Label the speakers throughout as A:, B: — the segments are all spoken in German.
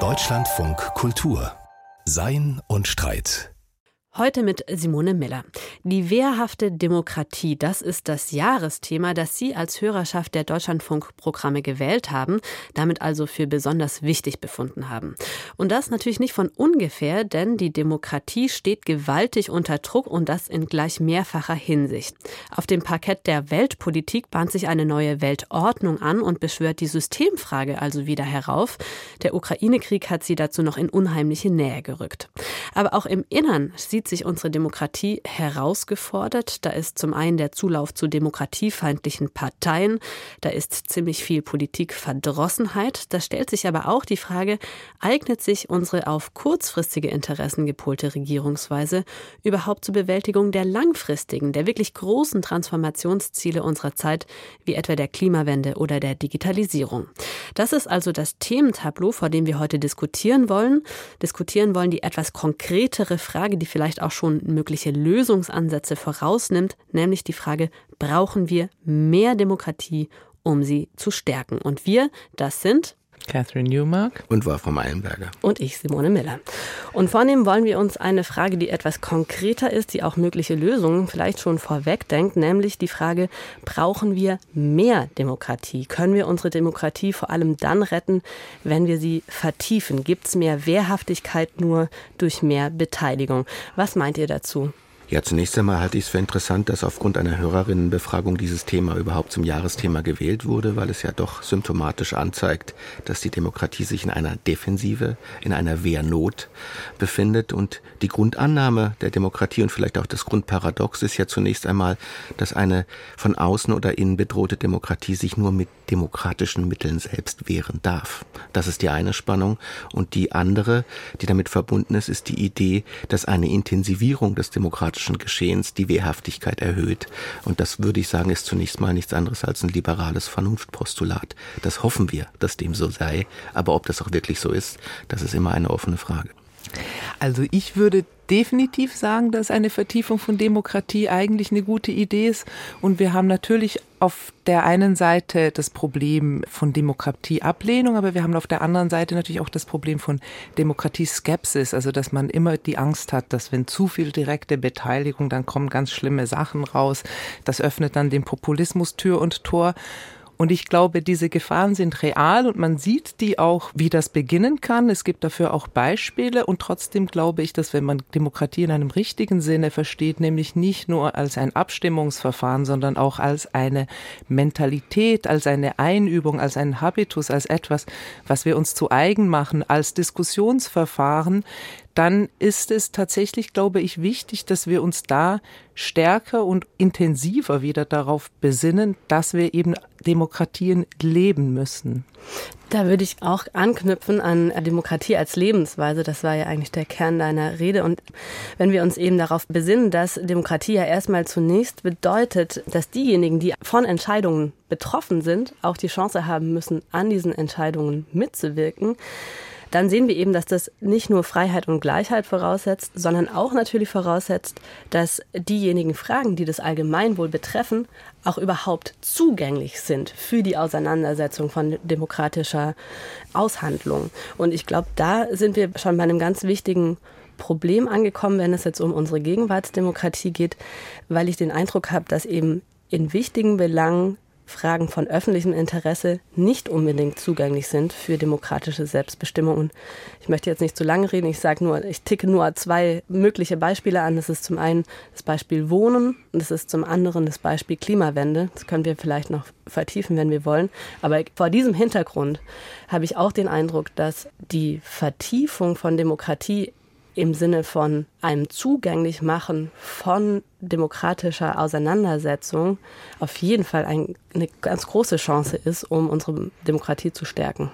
A: Deutschlandfunk Kultur. Sein und Streit
B: Heute mit Simone Miller. Die wehrhafte Demokratie, das ist das Jahresthema, das Sie als Hörerschaft der Deutschlandfunkprogramme gewählt haben, damit also für besonders wichtig befunden haben. Und das natürlich nicht von ungefähr, denn die Demokratie steht gewaltig unter Druck und das in gleich mehrfacher Hinsicht. Auf dem Parkett der Weltpolitik bahnt sich eine neue Weltordnung an und beschwört die Systemfrage also wieder herauf. Der Ukraine-Krieg hat sie dazu noch in unheimliche Nähe gerückt. Aber auch im Innern sieht sieht sich unsere Demokratie herausgefordert. Da ist zum einen der Zulauf zu demokratiefeindlichen Parteien, da ist ziemlich viel Politikverdrossenheit. Da stellt sich aber auch die Frage, eignet sich unsere auf kurzfristige Interessen gepolte Regierungsweise überhaupt zur Bewältigung der langfristigen, der wirklich großen Transformationsziele unserer Zeit, wie etwa der Klimawende oder der Digitalisierung? Das ist also das Thementableau, vor dem wir heute diskutieren wollen. Diskutieren wollen die etwas konkretere Frage, die vielleicht vielleicht auch schon mögliche Lösungsansätze vorausnimmt, nämlich die Frage, brauchen wir mehr Demokratie, um sie zu stärken? Und wir, das sind
C: Catherine Newmark
D: und Wolfram Eilenberger.
B: Und ich, Simone Miller. Und vornehmen wollen wir uns eine Frage, die etwas konkreter ist, die auch mögliche Lösungen vielleicht schon vorwegdenkt, nämlich die Frage, brauchen wir mehr Demokratie? Können wir unsere Demokratie vor allem dann retten, wenn wir sie vertiefen? Gibt es mehr Wehrhaftigkeit nur durch mehr Beteiligung? Was meint ihr dazu?
D: Ja, zunächst einmal halte ich es für interessant, dass aufgrund einer Hörerinnenbefragung dieses Thema überhaupt zum Jahresthema gewählt wurde, weil es ja doch symptomatisch anzeigt, dass die Demokratie sich in einer Defensive, in einer Wehrnot befindet. Und die Grundannahme der Demokratie und vielleicht auch das Grundparadox ist ja zunächst einmal, dass eine von außen oder innen bedrohte Demokratie sich nur mit demokratischen Mitteln selbst wehren darf. Das ist die eine Spannung. Und die andere, die damit verbunden ist, ist die Idee, dass eine Intensivierung des demokratischen politischen Geschehens die Wehrhaftigkeit erhöht. Und das würde ich sagen, ist zunächst mal nichts anderes als ein liberales Vernunftpostulat. Das hoffen wir, dass dem so sei. Aber ob das auch wirklich so ist, das ist immer eine offene Frage.
C: Also ich würde definitiv sagen, dass eine Vertiefung von Demokratie eigentlich eine gute Idee ist. Und wir haben natürlich auf der einen Seite das Problem von Demokratieablehnung, aber wir haben auf der anderen Seite natürlich auch das Problem von Demokratieskepsis, also dass man immer die Angst hat, dass wenn zu viel direkte Beteiligung, dann kommen ganz schlimme Sachen raus. Das öffnet dann dem Populismus Tür und Tor. Und ich glaube, diese Gefahren sind real und man sieht die auch, wie das beginnen kann. Es gibt dafür auch Beispiele und trotzdem glaube ich, dass wenn man Demokratie in einem richtigen Sinne versteht, nämlich nicht nur als ein Abstimmungsverfahren, sondern auch als eine Mentalität, als eine Einübung, als einen Habitus, als etwas, was wir uns zu eigen machen, als Diskussionsverfahren, dann ist es tatsächlich, glaube ich, wichtig, dass wir uns da stärker und intensiver wieder darauf besinnen, dass wir eben Demokratien leben müssen.
B: Da würde ich auch anknüpfen an Demokratie als Lebensweise. Das war ja eigentlich der Kern deiner Rede. Und wenn wir uns eben darauf besinnen, dass Demokratie ja erstmal zunächst bedeutet, dass diejenigen, die von Entscheidungen betroffen sind, auch die Chance haben müssen, an diesen Entscheidungen mitzuwirken, dann sehen wir eben, dass das nicht nur Freiheit und Gleichheit voraussetzt, sondern auch natürlich voraussetzt, dass diejenigen Fragen, die das Allgemeinwohl betreffen, auch überhaupt zugänglich sind für die Auseinandersetzung von demokratischer Aushandlung. Und ich glaube, da sind wir schon bei einem ganz wichtigen Problem angekommen, wenn es jetzt um unsere Gegenwartsdemokratie geht, weil ich den Eindruck habe, dass eben in wichtigen Belangen Fragen von öffentlichem Interesse nicht unbedingt zugänglich sind für demokratische Selbstbestimmung. Und ich möchte jetzt nicht zu lange reden, ich sage nur, ich ticke nur zwei mögliche Beispiele an. Das ist zum einen das Beispiel Wohnen und das ist zum anderen das Beispiel Klimawende. Das können wir vielleicht noch vertiefen, wenn wir wollen. Aber vor diesem Hintergrund habe ich auch den Eindruck, dass die Vertiefung von Demokratie im Sinne von einem zugänglich machen von demokratischer Auseinandersetzung auf jeden Fall ein, eine ganz große Chance ist, um unsere Demokratie zu stärken.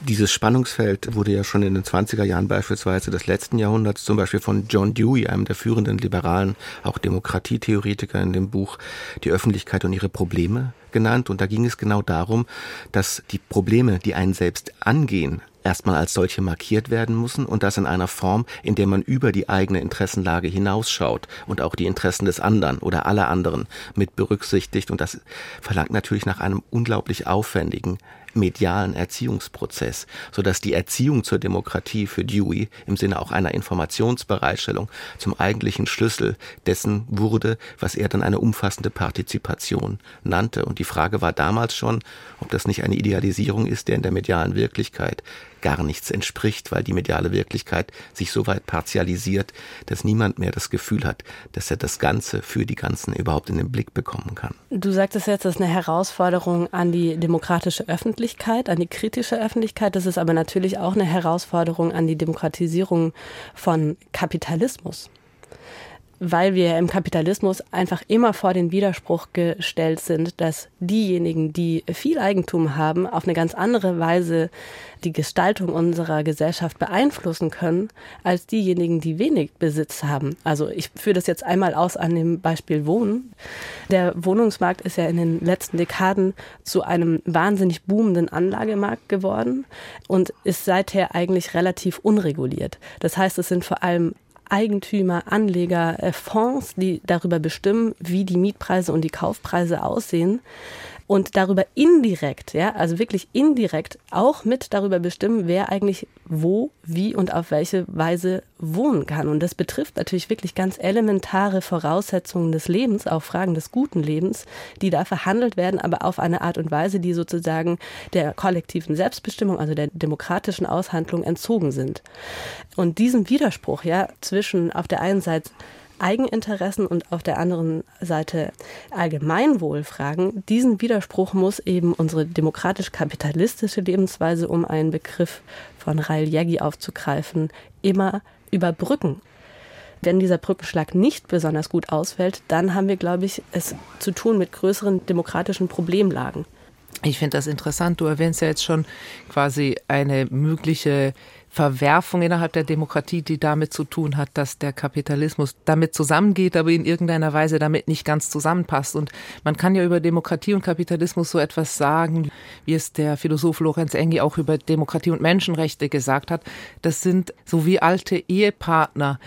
D: Dieses Spannungsfeld wurde ja schon in den 20er Jahren beispielsweise des letzten Jahrhunderts zum Beispiel von John Dewey, einem der führenden liberalen, auch Demokratietheoretiker in dem Buch Die Öffentlichkeit und ihre Probleme genannt. Und da ging es genau darum, dass die Probleme, die einen selbst angehen, erstmal als solche markiert werden müssen und das in einer Form, in der man über die eigene Interessenlage hinausschaut und auch die Interessen des anderen oder aller anderen mit berücksichtigt. Und das verlangt natürlich nach einem unglaublich aufwendigen medialen Erziehungsprozess, sodass die Erziehung zur Demokratie für Dewey im Sinne auch einer Informationsbereitstellung zum eigentlichen Schlüssel dessen wurde, was er dann eine umfassende Partizipation nannte. Und die Frage war damals schon, ob das nicht eine Idealisierung ist, der in der medialen Wirklichkeit gar nichts entspricht, weil die mediale Wirklichkeit sich so weit partialisiert, dass niemand mehr das Gefühl hat, dass er das Ganze für die Ganzen überhaupt in den Blick bekommen kann.
B: Du sagtest jetzt, das ist eine Herausforderung an die demokratische Öffentlichkeit, an die kritische Öffentlichkeit. Das ist aber natürlich auch eine Herausforderung an die Demokratisierung von Kapitalismus weil wir im Kapitalismus einfach immer vor den Widerspruch gestellt sind, dass diejenigen, die viel Eigentum haben, auf eine ganz andere Weise die Gestaltung unserer Gesellschaft beeinflussen können, als diejenigen, die wenig Besitz haben. Also ich führe das jetzt einmal aus an dem Beispiel Wohnen. Der Wohnungsmarkt ist ja in den letzten Dekaden zu einem wahnsinnig boomenden Anlagemarkt geworden und ist seither eigentlich relativ unreguliert. Das heißt, es sind vor allem Eigentümer, Anleger, äh, Fonds, die darüber bestimmen, wie die Mietpreise und die Kaufpreise aussehen und darüber indirekt, ja, also wirklich indirekt auch mit darüber bestimmen, wer eigentlich wo, wie und auf welche Weise wohnen kann. Und das betrifft natürlich wirklich ganz elementare Voraussetzungen des Lebens, auch Fragen des guten Lebens, die da verhandelt werden, aber auf eine Art und Weise, die sozusagen der kollektiven Selbstbestimmung, also der demokratischen Aushandlung entzogen sind. Und diesen Widerspruch, ja, zwischen auf der einen Seite Eigeninteressen und auf der anderen Seite Allgemeinwohlfragen. Diesen Widerspruch muss eben unsere demokratisch-kapitalistische Lebensweise, um einen Begriff von Rail Jägi aufzugreifen, immer überbrücken. Wenn dieser Brückenschlag nicht besonders gut ausfällt, dann haben wir, glaube ich, es zu tun mit größeren demokratischen Problemlagen.
C: Ich finde das interessant. Du erwähnst ja jetzt schon quasi eine mögliche Verwerfung innerhalb der Demokratie, die damit zu tun hat, dass der Kapitalismus damit zusammengeht, aber in irgendeiner Weise damit nicht ganz zusammenpasst. Und man kann ja über Demokratie und Kapitalismus so etwas sagen, wie es der Philosoph Lorenz Engi auch über Demokratie und Menschenrechte gesagt hat. Das sind so wie alte Ehepartner,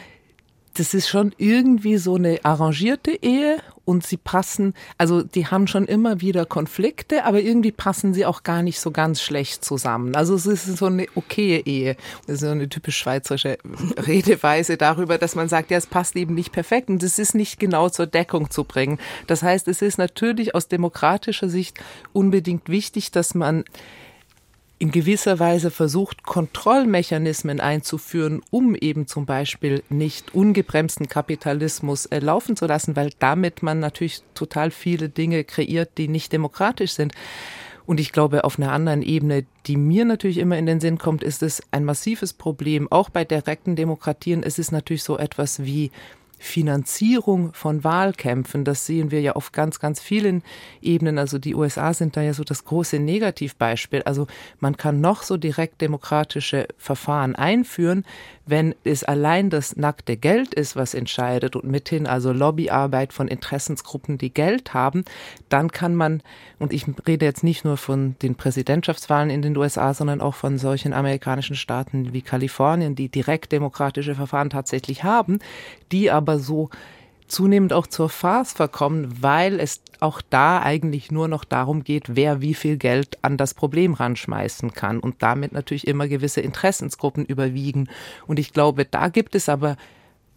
C: das ist schon irgendwie so eine arrangierte Ehe und sie passen, also die haben schon immer wieder Konflikte, aber irgendwie passen sie auch gar nicht so ganz schlecht zusammen. Also es ist so eine okaye Ehe. Das ist so eine typisch schweizerische Redeweise darüber, dass man sagt, ja, es passt eben nicht perfekt und es ist nicht genau zur Deckung zu bringen. Das heißt, es ist natürlich aus demokratischer Sicht unbedingt wichtig, dass man in gewisser Weise versucht, Kontrollmechanismen einzuführen, um eben zum Beispiel nicht ungebremsten Kapitalismus äh, laufen zu lassen, weil damit man natürlich total viele Dinge kreiert, die nicht demokratisch sind. Und ich glaube, auf einer anderen Ebene, die mir natürlich immer in den Sinn kommt, ist es ein massives Problem. Auch bei direkten Demokratien ist es natürlich so etwas wie Finanzierung von Wahlkämpfen. Das sehen wir ja auf ganz, ganz vielen Ebenen. Also die USA sind da ja so das große Negativbeispiel. Also man kann noch so direkt demokratische Verfahren einführen, wenn es allein das nackte Geld ist, was entscheidet und mithin also Lobbyarbeit von Interessensgruppen, die Geld haben, dann kann man, und ich rede jetzt nicht nur von den Präsidentschaftswahlen in den USA, sondern auch von solchen amerikanischen Staaten wie Kalifornien, die direkt demokratische Verfahren tatsächlich haben, die aber so zunehmend auch zur Farce verkommen, weil es auch da eigentlich nur noch darum geht, wer wie viel Geld an das Problem ranschmeißen kann und damit natürlich immer gewisse Interessensgruppen überwiegen. Und ich glaube, da gibt es aber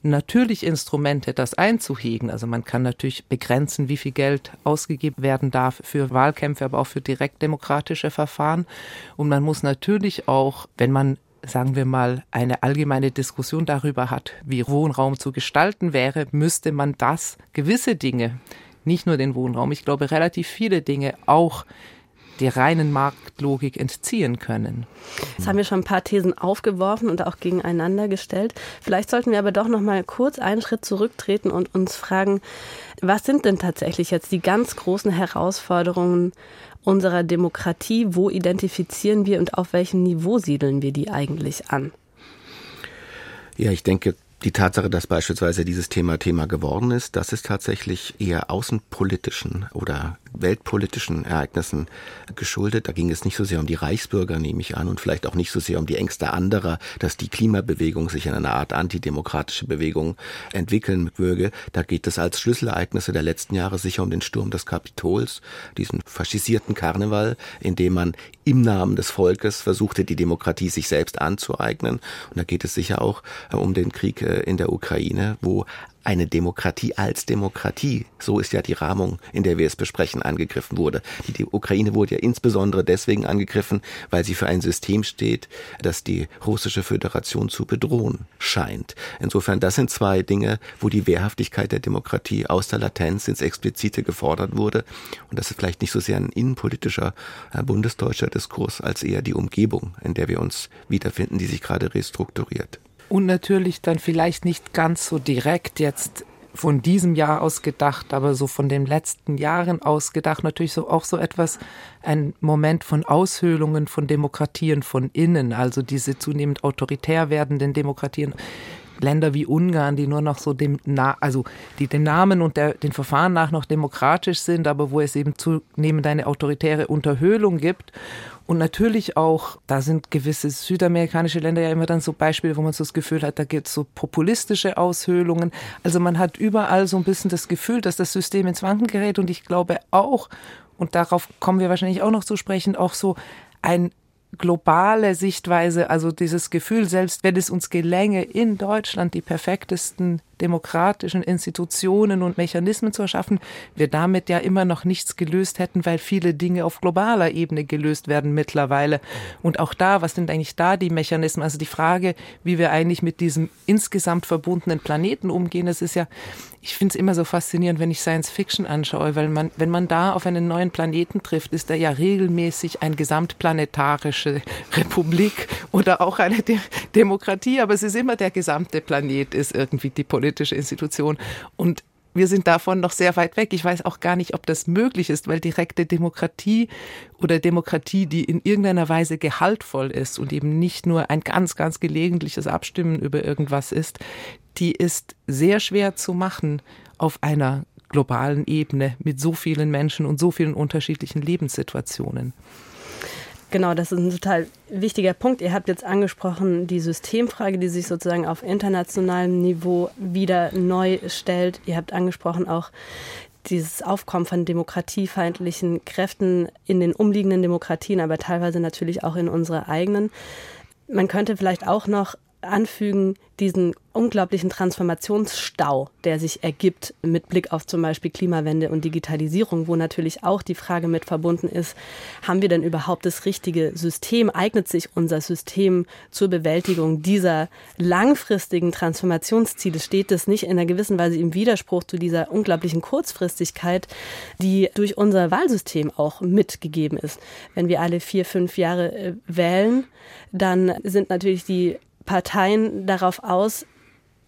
C: natürlich Instrumente, das einzuhegen. Also man kann natürlich begrenzen, wie viel Geld ausgegeben werden darf für Wahlkämpfe, aber auch für direktdemokratische Verfahren. Und man muss natürlich auch, wenn man sagen wir mal, eine allgemeine Diskussion darüber hat, wie Wohnraum zu gestalten wäre, müsste man das gewisse Dinge, nicht nur den Wohnraum, ich glaube relativ viele Dinge auch der reinen Marktlogik entziehen können.
B: Jetzt haben wir schon ein paar Thesen aufgeworfen und auch gegeneinander gestellt. Vielleicht sollten wir aber doch noch mal kurz einen Schritt zurücktreten und uns fragen, was sind denn tatsächlich jetzt die ganz großen Herausforderungen unserer Demokratie? Wo identifizieren wir und auf welchem Niveau siedeln wir die eigentlich an?
D: Ja, ich denke, Die Tatsache, dass beispielsweise dieses Thema Thema geworden ist, das ist tatsächlich eher außenpolitischen oder weltpolitischen Ereignissen geschuldet. Da ging es nicht so sehr um die Reichsbürger, nehme ich an, und vielleicht auch nicht so sehr um die Ängste anderer, dass die Klimabewegung sich in eine Art antidemokratische Bewegung entwickeln möge. Da geht es als Schlüsselereignisse der letzten Jahre sicher um den Sturm des Kapitols, diesen faschisierten Karneval, in dem man im Namen des Volkes versuchte, die Demokratie sich selbst anzueignen. Und da geht es sicher auch äh, um den Krieg äh, in der Ukraine, wo eine Demokratie als Demokratie, so ist ja die Rahmung, in der wir es besprechen, angegriffen wurde. Die, die Ukraine wurde ja insbesondere deswegen angegriffen, weil sie für ein System steht, das die russische Föderation zu bedrohen scheint. Insofern, das sind zwei Dinge, wo die Wehrhaftigkeit der Demokratie aus der Latenz ins Explizite gefordert wurde. Und das ist vielleicht nicht so sehr ein innenpolitischer äh, bundesdeutscher Diskurs als eher die Umgebung, in der wir uns wiederfinden, die sich gerade restrukturiert.
C: Und natürlich dann vielleicht nicht ganz so direkt jetzt von diesem Jahr aus gedacht, aber so von den letzten Jahren aus gedacht, natürlich so auch so etwas, ein Moment von Aushöhlungen von Demokratien von innen, also diese zunehmend autoritär werdenden Demokratien. Länder wie Ungarn, die nur noch so dem, Na also die dem Namen und der, den Verfahren nach noch demokratisch sind, aber wo es eben zunehmend eine autoritäre Unterhöhlung gibt. Und natürlich auch, da sind gewisse südamerikanische Länder ja immer dann so Beispiele, wo man so das Gefühl hat, da gibt es so populistische Aushöhlungen. Also man hat überall so ein bisschen das Gefühl, dass das System ins Wanken gerät. Und ich glaube auch, und darauf kommen wir wahrscheinlich auch noch zu sprechen, auch so ein globale Sichtweise, also dieses Gefühl, selbst wenn es uns gelänge, in Deutschland die perfektesten demokratischen Institutionen und Mechanismen zu erschaffen, wir damit ja immer noch nichts gelöst hätten, weil viele Dinge auf globaler Ebene gelöst werden mittlerweile. Und auch da, was sind eigentlich da die Mechanismen? Also die Frage, wie wir eigentlich mit diesem insgesamt verbundenen Planeten umgehen, das ist ja, ich finde es immer so faszinierend, wenn ich Science Fiction anschaue, weil man, wenn man da auf einen neuen Planeten trifft, ist er ja regelmäßig eine gesamtplanetarische Republik oder auch eine De Demokratie, aber es ist immer der gesamte Planet ist irgendwie die Politik politische Institution. Und wir sind davon noch sehr weit weg. Ich weiß auch gar nicht, ob das möglich ist, weil direkte Demokratie oder Demokratie, die in irgendeiner Weise gehaltvoll ist und eben nicht nur ein ganz, ganz gelegentliches Abstimmen über irgendwas ist, die ist sehr schwer zu machen auf einer globalen Ebene mit so vielen Menschen und so vielen unterschiedlichen Lebenssituationen.
B: Genau, das ist ein total wichtiger Punkt. Ihr habt jetzt angesprochen, die Systemfrage, die sich sozusagen auf internationalem Niveau wieder neu stellt. Ihr habt angesprochen auch dieses Aufkommen von demokratiefeindlichen Kräften in den umliegenden Demokratien, aber teilweise natürlich auch in unserer eigenen. Man könnte vielleicht auch noch anfügen, diesen unglaublichen Transformationsstau, der sich ergibt mit Blick auf zum Beispiel Klimawende und Digitalisierung, wo natürlich auch die Frage mit verbunden ist, haben wir denn überhaupt das richtige System? Eignet sich unser System zur Bewältigung dieser langfristigen Transformationsziele? Steht es nicht in einer gewissen Weise im Widerspruch zu dieser unglaublichen Kurzfristigkeit, die durch unser Wahlsystem auch mitgegeben ist? Wenn wir alle vier, fünf Jahre äh, wählen, dann sind natürlich die Parteien darauf aus,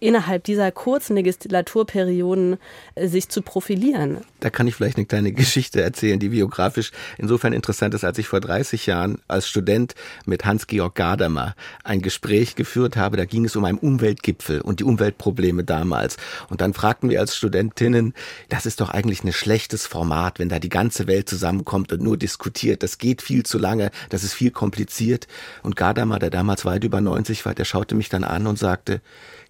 B: innerhalb dieser kurzen Legislaturperioden äh, sich zu profilieren.
D: Da kann ich vielleicht eine kleine Geschichte erzählen, die biografisch insofern interessant ist, als ich vor 30 Jahren als Student mit Hans-Georg Gadamer ein Gespräch geführt habe. Da ging es um einen Umweltgipfel und die Umweltprobleme damals. Und dann fragten wir als Studentinnen, das ist doch eigentlich ein schlechtes Format, wenn da die ganze Welt zusammenkommt und nur diskutiert. Das geht viel zu lange, das ist viel kompliziert. Und Gadamer, der damals weit über 90 war, der schaute mich dann an und sagte,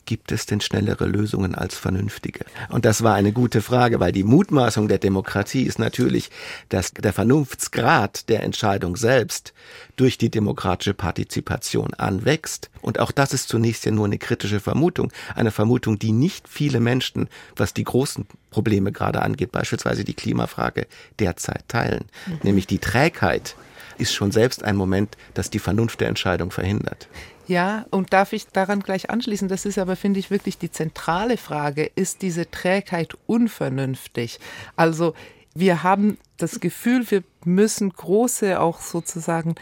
D: gibt es denn schnellere Lösungen als vernünftige? Und das war eine gute Frage, weil die Mutmaßung der Demokratie ist natürlich, dass der Vernunftsgrad der Entscheidung selbst durch die demokratische Partizipation anwächst. Und auch das ist zunächst ja nur eine kritische Vermutung, eine Vermutung, die nicht viele Menschen, was die großen Probleme gerade angeht, beispielsweise die Klimafrage, derzeit teilen, mhm. nämlich die Trägheit ist schon selbst ein Moment, das die Vernunft der Entscheidung verhindert.
C: Ja, und darf ich daran gleich anschließen? Das ist aber, finde ich, wirklich die zentrale Frage. Ist diese Trägheit unvernünftig? Also, wir haben das Gefühl, wir müssen große, auch sozusagen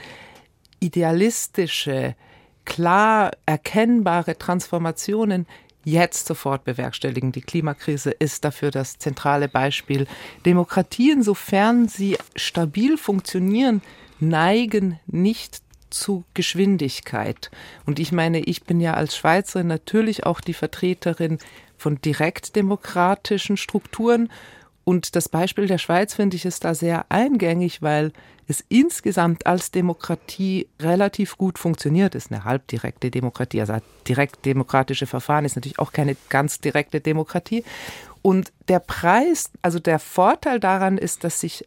C: idealistische, klar erkennbare Transformationen jetzt sofort bewerkstelligen. Die Klimakrise ist dafür das zentrale Beispiel. Demokratien, sofern sie stabil funktionieren, neigen nicht zu Geschwindigkeit. Und ich meine, ich bin ja als Schweizerin natürlich auch die Vertreterin von direktdemokratischen Strukturen. Und das Beispiel der Schweiz finde ich ist da sehr eingängig, weil es insgesamt als Demokratie relativ gut funktioniert. Es ist eine halbdirekte Demokratie, also direkt demokratische Verfahren ist natürlich auch keine ganz direkte Demokratie. Und der Preis, also der Vorteil daran ist, dass sich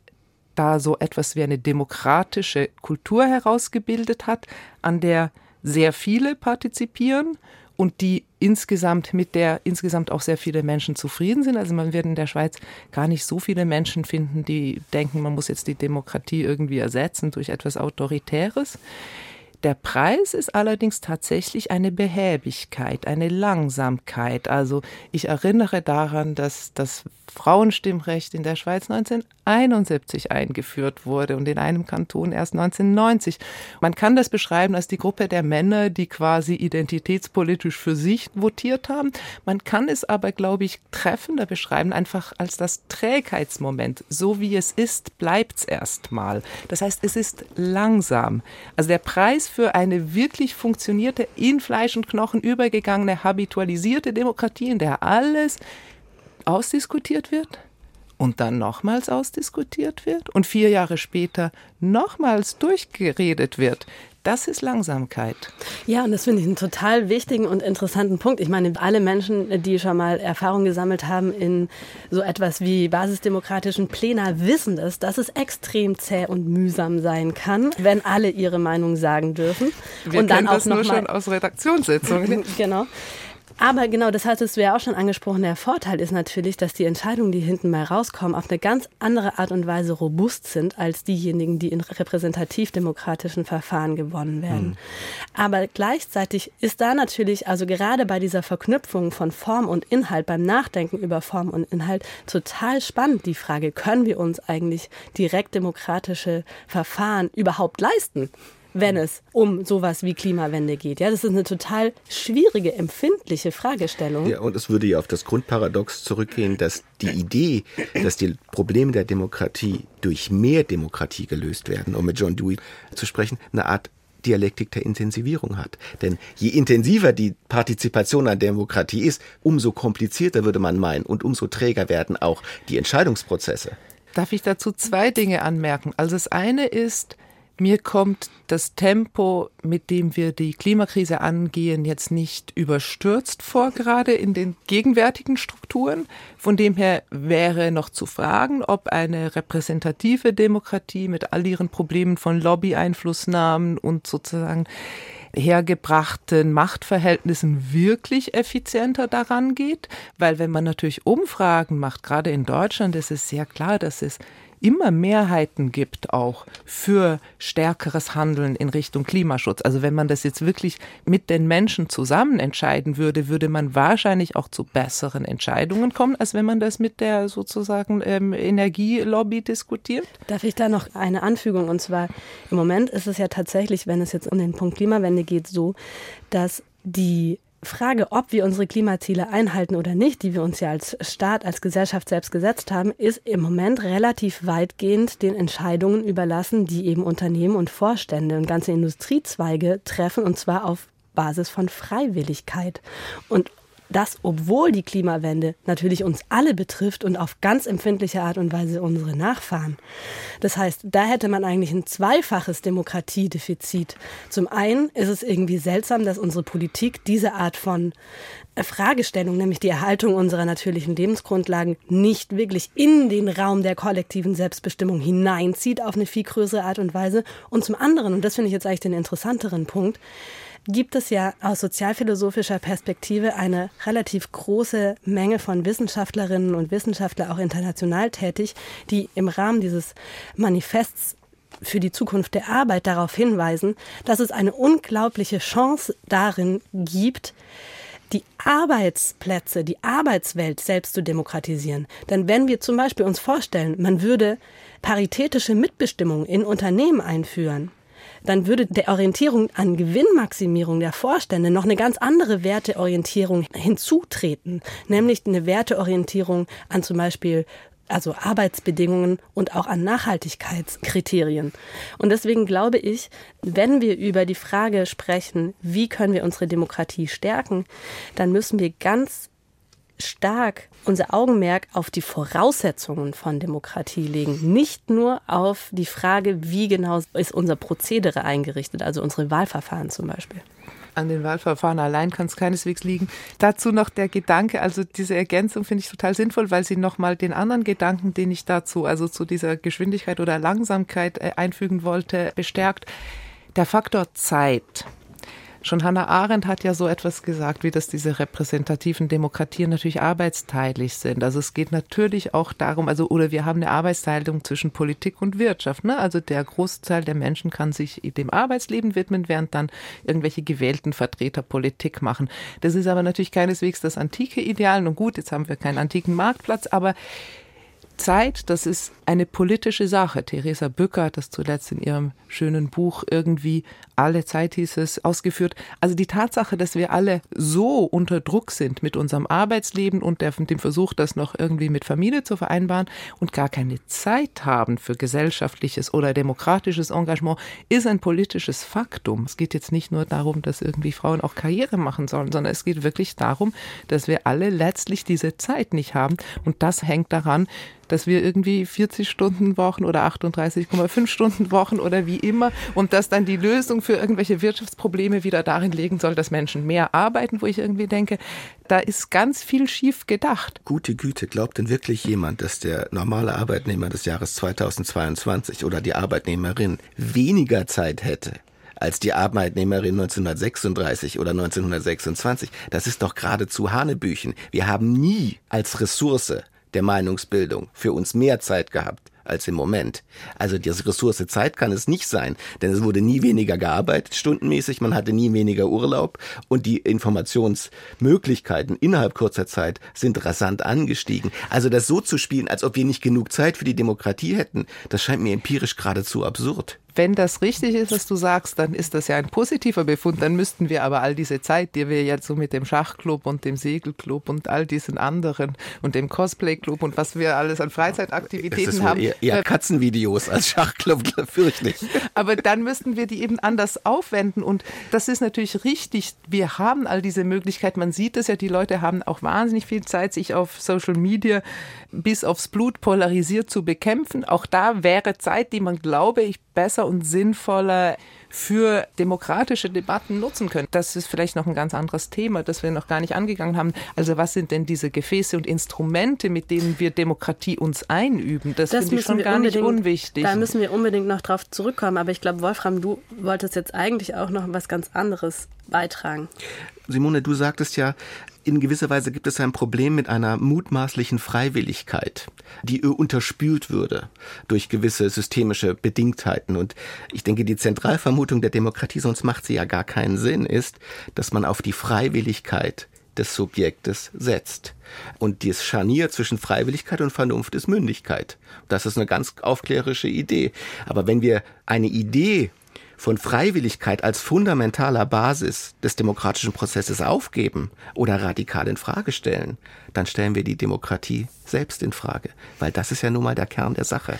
C: da so etwas wie eine demokratische Kultur herausgebildet hat, an der sehr viele partizipieren und die insgesamt mit der insgesamt auch sehr viele Menschen zufrieden sind. Also man wird in der Schweiz gar nicht so viele Menschen finden, die denken, man muss jetzt die Demokratie irgendwie ersetzen durch etwas Autoritäres. Der Preis ist allerdings tatsächlich eine Behäbigkeit, eine Langsamkeit. Also ich erinnere daran, dass das Frauenstimmrecht in der Schweiz 1971 eingeführt wurde und in einem Kanton erst 1990. Man kann das beschreiben als die Gruppe der Männer, die quasi identitätspolitisch für sich votiert haben. Man kann es aber, glaube ich, treffender beschreiben, einfach als das Trägheitsmoment. So wie es ist, bleibt es erstmal. Das heißt, es ist langsam. Also der Preis für eine wirklich funktionierte, in Fleisch und Knochen übergegangene, habitualisierte Demokratie, in der alles ausdiskutiert wird und dann nochmals ausdiskutiert wird und vier Jahre später nochmals durchgeredet wird. Das ist Langsamkeit.
B: Ja, und das finde ich einen total wichtigen und interessanten Punkt. Ich meine, alle Menschen, die schon mal Erfahrung gesammelt haben in so etwas wie basisdemokratischen Plänen, wissen es, dass es extrem zäh und mühsam sein kann, wenn alle ihre Meinung sagen dürfen.
C: Wir und dann auch das noch nur mal, schon aus Redaktionssitzungen.
B: genau. Aber genau, das hattest du ja auch schon angesprochen. Der Vorteil ist natürlich, dass die Entscheidungen, die hinten mal rauskommen, auf eine ganz andere Art und Weise robust sind als diejenigen, die in repräsentativ-demokratischen Verfahren gewonnen werden. Mhm. Aber gleichzeitig ist da natürlich, also gerade bei dieser Verknüpfung von Form und Inhalt, beim Nachdenken über Form und Inhalt, total spannend die Frage, können wir uns eigentlich direkt demokratische Verfahren überhaupt leisten? Wenn es um sowas wie Klimawende geht. Ja, das ist eine total schwierige, empfindliche Fragestellung.
D: Ja, und es würde ja auf das Grundparadox zurückgehen, dass die Idee, dass die Probleme der Demokratie durch mehr Demokratie gelöst werden, um mit John Dewey zu sprechen, eine Art Dialektik der Intensivierung hat. Denn je intensiver die Partizipation an Demokratie ist, umso komplizierter würde man meinen und umso träger werden auch die Entscheidungsprozesse.
C: Darf ich dazu zwei Dinge anmerken? Also das eine ist, mir kommt das Tempo, mit dem wir die Klimakrise angehen, jetzt nicht überstürzt vor, gerade in den gegenwärtigen Strukturen. Von dem her wäre noch zu fragen, ob eine repräsentative Demokratie mit all ihren Problemen von Lobby-Einflussnahmen und sozusagen hergebrachten Machtverhältnissen wirklich effizienter daran geht. Weil wenn man natürlich Umfragen macht, gerade in Deutschland, ist es sehr klar, dass es immer Mehrheiten gibt auch für stärkeres Handeln in Richtung Klimaschutz. Also wenn man das jetzt wirklich mit den Menschen zusammen entscheiden würde, würde man wahrscheinlich auch zu besseren Entscheidungen kommen, als wenn man das mit der sozusagen ähm, Energielobby diskutiert.
B: Darf ich da noch eine Anfügung? Und zwar im Moment ist es ja tatsächlich, wenn es jetzt um den Punkt Klimawende geht, so, dass die Frage, ob wir unsere Klimaziele einhalten oder nicht, die wir uns ja als Staat, als Gesellschaft selbst gesetzt haben, ist im Moment relativ weitgehend den Entscheidungen überlassen, die eben Unternehmen und Vorstände und ganze Industriezweige treffen, und zwar auf Basis von Freiwilligkeit. Und das, obwohl die Klimawende natürlich uns alle betrifft und auf ganz empfindliche Art und Weise unsere Nachfahren. Das heißt, da hätte man eigentlich ein zweifaches Demokratiedefizit. Zum einen ist es irgendwie seltsam, dass unsere Politik diese Art von Fragestellung, nämlich die Erhaltung unserer natürlichen Lebensgrundlagen, nicht wirklich in den Raum der kollektiven Selbstbestimmung hineinzieht auf eine viel größere Art und Weise. Und zum anderen, und das finde ich jetzt eigentlich den interessanteren Punkt, gibt es ja aus sozialphilosophischer Perspektive eine relativ große Menge von Wissenschaftlerinnen und Wissenschaftlern, auch international tätig, die im Rahmen dieses Manifests für die Zukunft der Arbeit darauf hinweisen, dass es eine unglaubliche Chance darin gibt, die Arbeitsplätze, die Arbeitswelt selbst zu demokratisieren. Denn wenn wir zum Beispiel uns vorstellen, man würde paritätische Mitbestimmung in Unternehmen einführen, dann würde der Orientierung an Gewinnmaximierung der Vorstände noch eine ganz andere Werteorientierung hinzutreten, nämlich eine Werteorientierung an zum Beispiel also Arbeitsbedingungen und auch an Nachhaltigkeitskriterien. Und deswegen glaube ich, wenn wir über die Frage sprechen, wie können wir unsere Demokratie stärken, dann müssen wir ganz stark unser Augenmerk auf die Voraussetzungen von Demokratie legen, nicht nur auf die Frage, wie genau ist unser Prozedere eingerichtet, also unsere Wahlverfahren zum Beispiel
C: an den Wahlverfahren allein kann es keineswegs liegen. Dazu noch der Gedanke, also diese Ergänzung finde ich total sinnvoll, weil sie nochmal den anderen Gedanken, den ich dazu, also zu dieser Geschwindigkeit oder Langsamkeit äh, einfügen wollte, bestärkt. Der Faktor Zeit Schon Hannah Arendt hat ja so etwas gesagt, wie dass diese repräsentativen Demokratien natürlich arbeitsteilig sind. Also es geht natürlich auch darum, also oder wir haben eine Arbeitsteilung zwischen Politik und Wirtschaft. Ne? Also der Großteil der Menschen kann sich dem Arbeitsleben widmen, während dann irgendwelche gewählten Vertreter Politik machen. Das ist aber natürlich keineswegs das antike Ideal. Und gut, jetzt haben wir keinen antiken Marktplatz, aber Zeit, das ist eine politische Sache. Theresa Bücker hat das zuletzt in ihrem schönen Buch irgendwie alle Zeit hieß es ausgeführt. Also die Tatsache, dass wir alle so unter Druck sind mit unserem Arbeitsleben und dem Versuch, das noch irgendwie mit Familie zu vereinbaren und gar keine Zeit haben für gesellschaftliches oder demokratisches Engagement, ist ein politisches Faktum. Es geht jetzt nicht nur darum, dass irgendwie Frauen auch Karriere machen sollen, sondern es geht wirklich darum, dass wir alle letztlich diese Zeit nicht haben und das hängt daran, dass wir irgendwie 40 Stunden Wochen oder 38,5 Stunden Wochen oder wie immer und dass dann die Lösung für irgendwelche Wirtschaftsprobleme wieder darin liegen soll, dass Menschen mehr arbeiten, wo ich irgendwie denke, da ist ganz viel schief gedacht.
D: Gute Güte, glaubt denn wirklich jemand, dass der normale Arbeitnehmer des Jahres 2022 oder die Arbeitnehmerin weniger Zeit hätte, als die Arbeitnehmerin 1936 oder 1926. Das ist doch geradezu Hanebüchen. Wir haben nie als Ressource der Meinungsbildung für uns mehr Zeit gehabt als im Moment. Also die Ressource Zeit kann es nicht sein, denn es wurde nie weniger gearbeitet stundenmäßig, man hatte nie weniger Urlaub und die Informationsmöglichkeiten innerhalb kurzer Zeit sind rasant angestiegen. Also das so zu spielen, als ob wir nicht genug Zeit für die Demokratie hätten, das scheint mir empirisch geradezu absurd
C: wenn das richtig ist, was du sagst, dann ist das ja ein positiver Befund. Dann müssten wir aber all diese Zeit, die wir jetzt so mit dem Schachclub und dem Segelclub und all diesen anderen und dem Cosplayclub und was wir alles an Freizeitaktivitäten haben.
D: Eher, eher Katzenvideos als Schachclub, fürchte ich.
C: Aber dann müssten wir die eben anders aufwenden. Und das ist natürlich richtig. Wir haben all diese Möglichkeiten. Man sieht es ja, die Leute haben auch wahnsinnig viel Zeit, sich auf Social Media bis aufs Blut polarisiert zu bekämpfen. Auch da wäre Zeit, die man, glaube ich, besser und sinnvoller für demokratische Debatten nutzen können. Das ist vielleicht noch ein ganz anderes Thema, das wir noch gar nicht angegangen haben. Also was sind denn diese Gefäße und Instrumente, mit denen wir Demokratie uns einüben? Das, das finde ich schon gar nicht unwichtig.
B: Da müssen wir unbedingt noch drauf zurückkommen. Aber ich glaube, Wolfram, du wolltest jetzt eigentlich auch noch was ganz anderes beitragen.
D: Simone, du sagtest ja, in gewisser Weise gibt es ein Problem mit einer mutmaßlichen Freiwilligkeit, die unterspült würde durch gewisse systemische Bedingtheiten. Und ich denke, die Zentralvermutung der Demokratie, sonst macht sie ja gar keinen Sinn, ist, dass man auf die Freiwilligkeit des Subjektes setzt. Und dieses Scharnier zwischen Freiwilligkeit und Vernunft ist Mündigkeit. Das ist eine ganz aufklärische Idee. Aber wenn wir eine Idee von Freiwilligkeit als fundamentaler Basis des demokratischen Prozesses aufgeben oder radikal in Frage stellen, dann stellen wir die Demokratie selbst in Frage, weil das ist ja nun mal der Kern der Sache.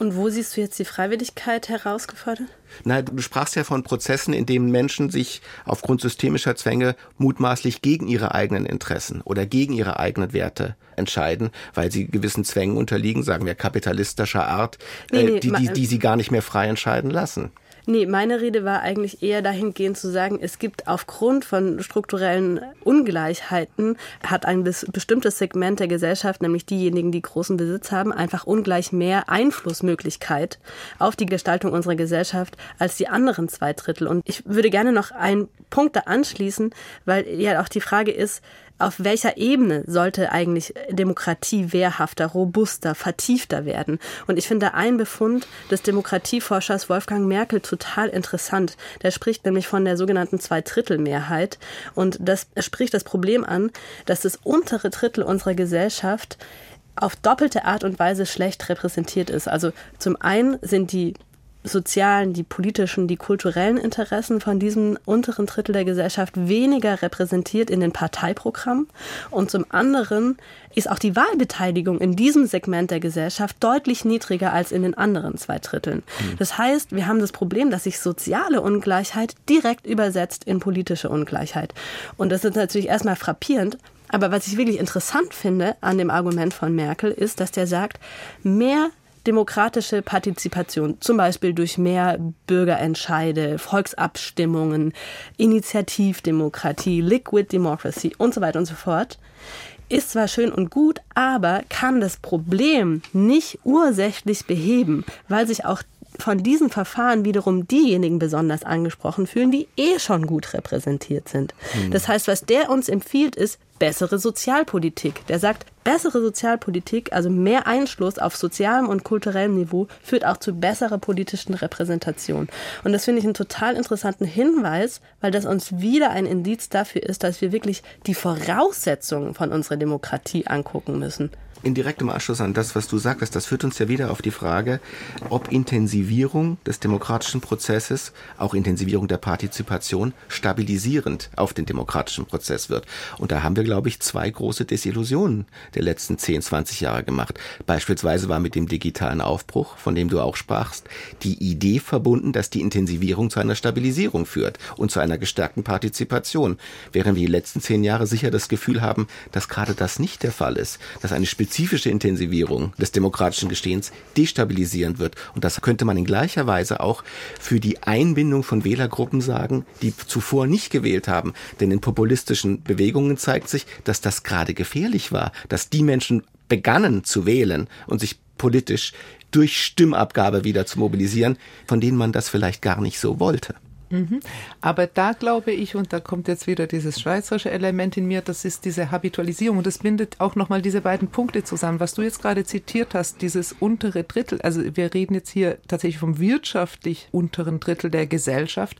B: Und wo siehst du jetzt die Freiwilligkeit herausgefordert?
D: Nein, du sprachst ja von Prozessen, in denen Menschen sich aufgrund systemischer Zwänge mutmaßlich gegen ihre eigenen Interessen oder gegen ihre eigenen Werte entscheiden, weil sie gewissen Zwängen unterliegen, sagen wir kapitalistischer Art, nee, nee, äh, die, die, die sie gar nicht mehr frei entscheiden lassen.
B: Nee, meine Rede war eigentlich eher dahingehend zu sagen, es gibt aufgrund von strukturellen Ungleichheiten, hat ein bestimmtes Segment der Gesellschaft, nämlich diejenigen, die großen Besitz haben, einfach ungleich mehr Einflussmöglichkeit auf die Gestaltung unserer Gesellschaft als die anderen zwei Drittel. Und ich würde gerne noch einen Punkt da anschließen, weil ja auch die Frage ist, auf welcher Ebene sollte eigentlich Demokratie wehrhafter, robuster, vertiefter werden? Und ich finde einen Befund des Demokratieforschers Wolfgang Merkel total interessant. Der spricht nämlich von der sogenannten Zweidrittelmehrheit. Und das spricht das Problem an, dass das untere Drittel unserer Gesellschaft auf doppelte Art und Weise schlecht repräsentiert ist. Also zum einen sind die sozialen, die politischen, die kulturellen Interessen von diesem unteren Drittel der Gesellschaft weniger repräsentiert in den Parteiprogrammen. Und zum anderen ist auch die Wahlbeteiligung in diesem Segment der Gesellschaft deutlich niedriger als in den anderen zwei Dritteln. Mhm. Das heißt, wir haben das Problem, dass sich soziale Ungleichheit direkt übersetzt in politische Ungleichheit. Und das ist natürlich erstmal frappierend, aber was ich wirklich interessant finde an dem Argument von Merkel ist, dass der sagt, mehr demokratische Partizipation, zum Beispiel durch mehr Bürgerentscheide, Volksabstimmungen, Initiativdemokratie, Liquid Democracy und so weiter und so fort, ist zwar schön und gut, aber kann das Problem nicht ursächlich beheben, weil sich auch von diesen Verfahren wiederum diejenigen besonders angesprochen fühlen, die eh schon gut repräsentiert sind. Mhm. Das heißt, was der uns empfiehlt, ist bessere Sozialpolitik. Der sagt, bessere Sozialpolitik, also mehr Einschluss auf sozialem und kulturellem Niveau, führt auch zu besserer politischen Repräsentation. Und das finde ich einen total interessanten Hinweis, weil das uns wieder ein Indiz dafür ist, dass wir wirklich die Voraussetzungen von unserer Demokratie angucken müssen
D: in direktem Anschluss an das, was du sagtest, das führt uns ja wieder auf die Frage, ob Intensivierung des demokratischen Prozesses, auch Intensivierung der Partizipation, stabilisierend auf den demokratischen Prozess wird. Und da haben wir, glaube ich, zwei große Desillusionen der letzten 10, 20 Jahre gemacht. Beispielsweise war mit dem digitalen Aufbruch, von dem du auch sprachst, die Idee verbunden, dass die Intensivierung zu einer Stabilisierung führt und zu einer gestärkten Partizipation, während wir die letzten zehn Jahre sicher das Gefühl haben, dass gerade das nicht der Fall ist, dass eine spezifische Intensivierung des demokratischen Gestehens destabilisierend wird. Und das könnte man in gleicher Weise auch für die Einbindung von Wählergruppen sagen, die zuvor nicht gewählt haben. Denn in populistischen Bewegungen zeigt sich, dass das gerade gefährlich war, dass die Menschen begannen zu wählen und sich politisch durch Stimmabgabe wieder zu mobilisieren, von denen man das vielleicht gar nicht so wollte.
C: Mhm. Aber da glaube ich, und da kommt jetzt wieder dieses schweizerische Element in mir, das ist diese Habitualisierung und das bindet auch nochmal diese beiden Punkte zusammen. Was du jetzt gerade zitiert hast, dieses untere Drittel, also wir reden jetzt hier tatsächlich vom wirtschaftlich unteren Drittel der Gesellschaft,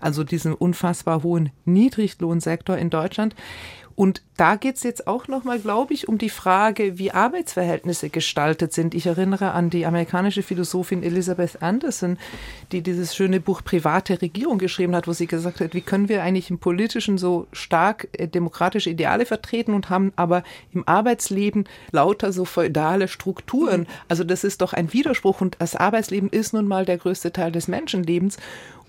C: also diesem unfassbar hohen Niedriglohnsektor in Deutschland. Und da geht es jetzt auch nochmal, glaube ich, um die Frage, wie Arbeitsverhältnisse gestaltet sind. Ich erinnere an die amerikanische Philosophin Elizabeth Anderson, die dieses schöne Buch Private Regierung geschrieben hat, wo sie gesagt hat, wie können wir eigentlich im Politischen so stark äh, demokratische Ideale vertreten und haben aber im Arbeitsleben lauter so feudale Strukturen. Also das ist doch ein Widerspruch und das Arbeitsleben ist nun mal der größte Teil des Menschenlebens.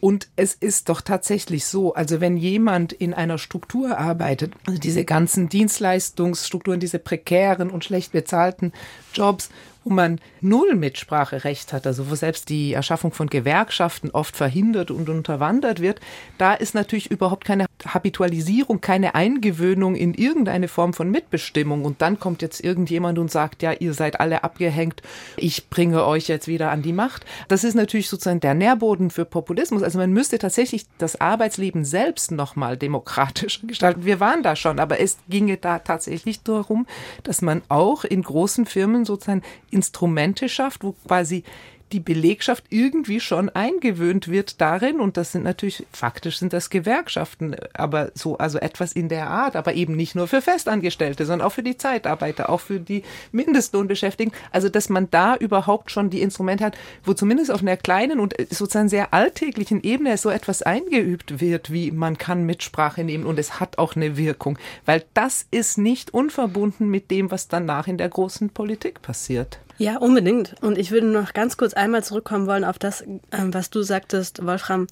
C: Und es ist doch tatsächlich so, also wenn jemand in einer Struktur arbeitet, also diese ganzen Dienstleistungsstrukturen, diese prekären und schlecht bezahlten Jobs, wo man null Mitspracherecht hat, also wo selbst die Erschaffung von Gewerkschaften oft verhindert und unterwandert wird, da ist natürlich überhaupt keine Habitualisierung, keine Eingewöhnung in irgendeine Form von Mitbestimmung. Und dann kommt jetzt irgendjemand und sagt, ja, ihr seid alle abgehängt, ich bringe euch jetzt wieder an die Macht. Das ist natürlich sozusagen der Nährboden für Populismus. Also man müsste tatsächlich das Arbeitsleben selbst nochmal demokratisch gestalten. Wir waren da schon, aber es ginge da tatsächlich darum, dass man auch in großen Firmen sozusagen Instrumente schafft, wo quasi die Belegschaft irgendwie schon eingewöhnt wird darin. Und das sind natürlich faktisch sind das Gewerkschaften, aber so also etwas in der Art, aber eben nicht nur für Festangestellte, sondern auch für die Zeitarbeiter, auch für die Mindestlohnbeschäftigten, also dass man da überhaupt schon die Instrumente hat, wo zumindest auf einer kleinen und sozusagen sehr alltäglichen Ebene so etwas eingeübt wird, wie man kann Mitsprache nehmen. Und es hat auch eine Wirkung, weil das ist nicht unverbunden mit dem, was danach in der großen Politik passiert.
B: Ja, unbedingt. Und ich würde noch ganz kurz einmal zurückkommen wollen auf das, ähm, was du sagtest, Wolfram,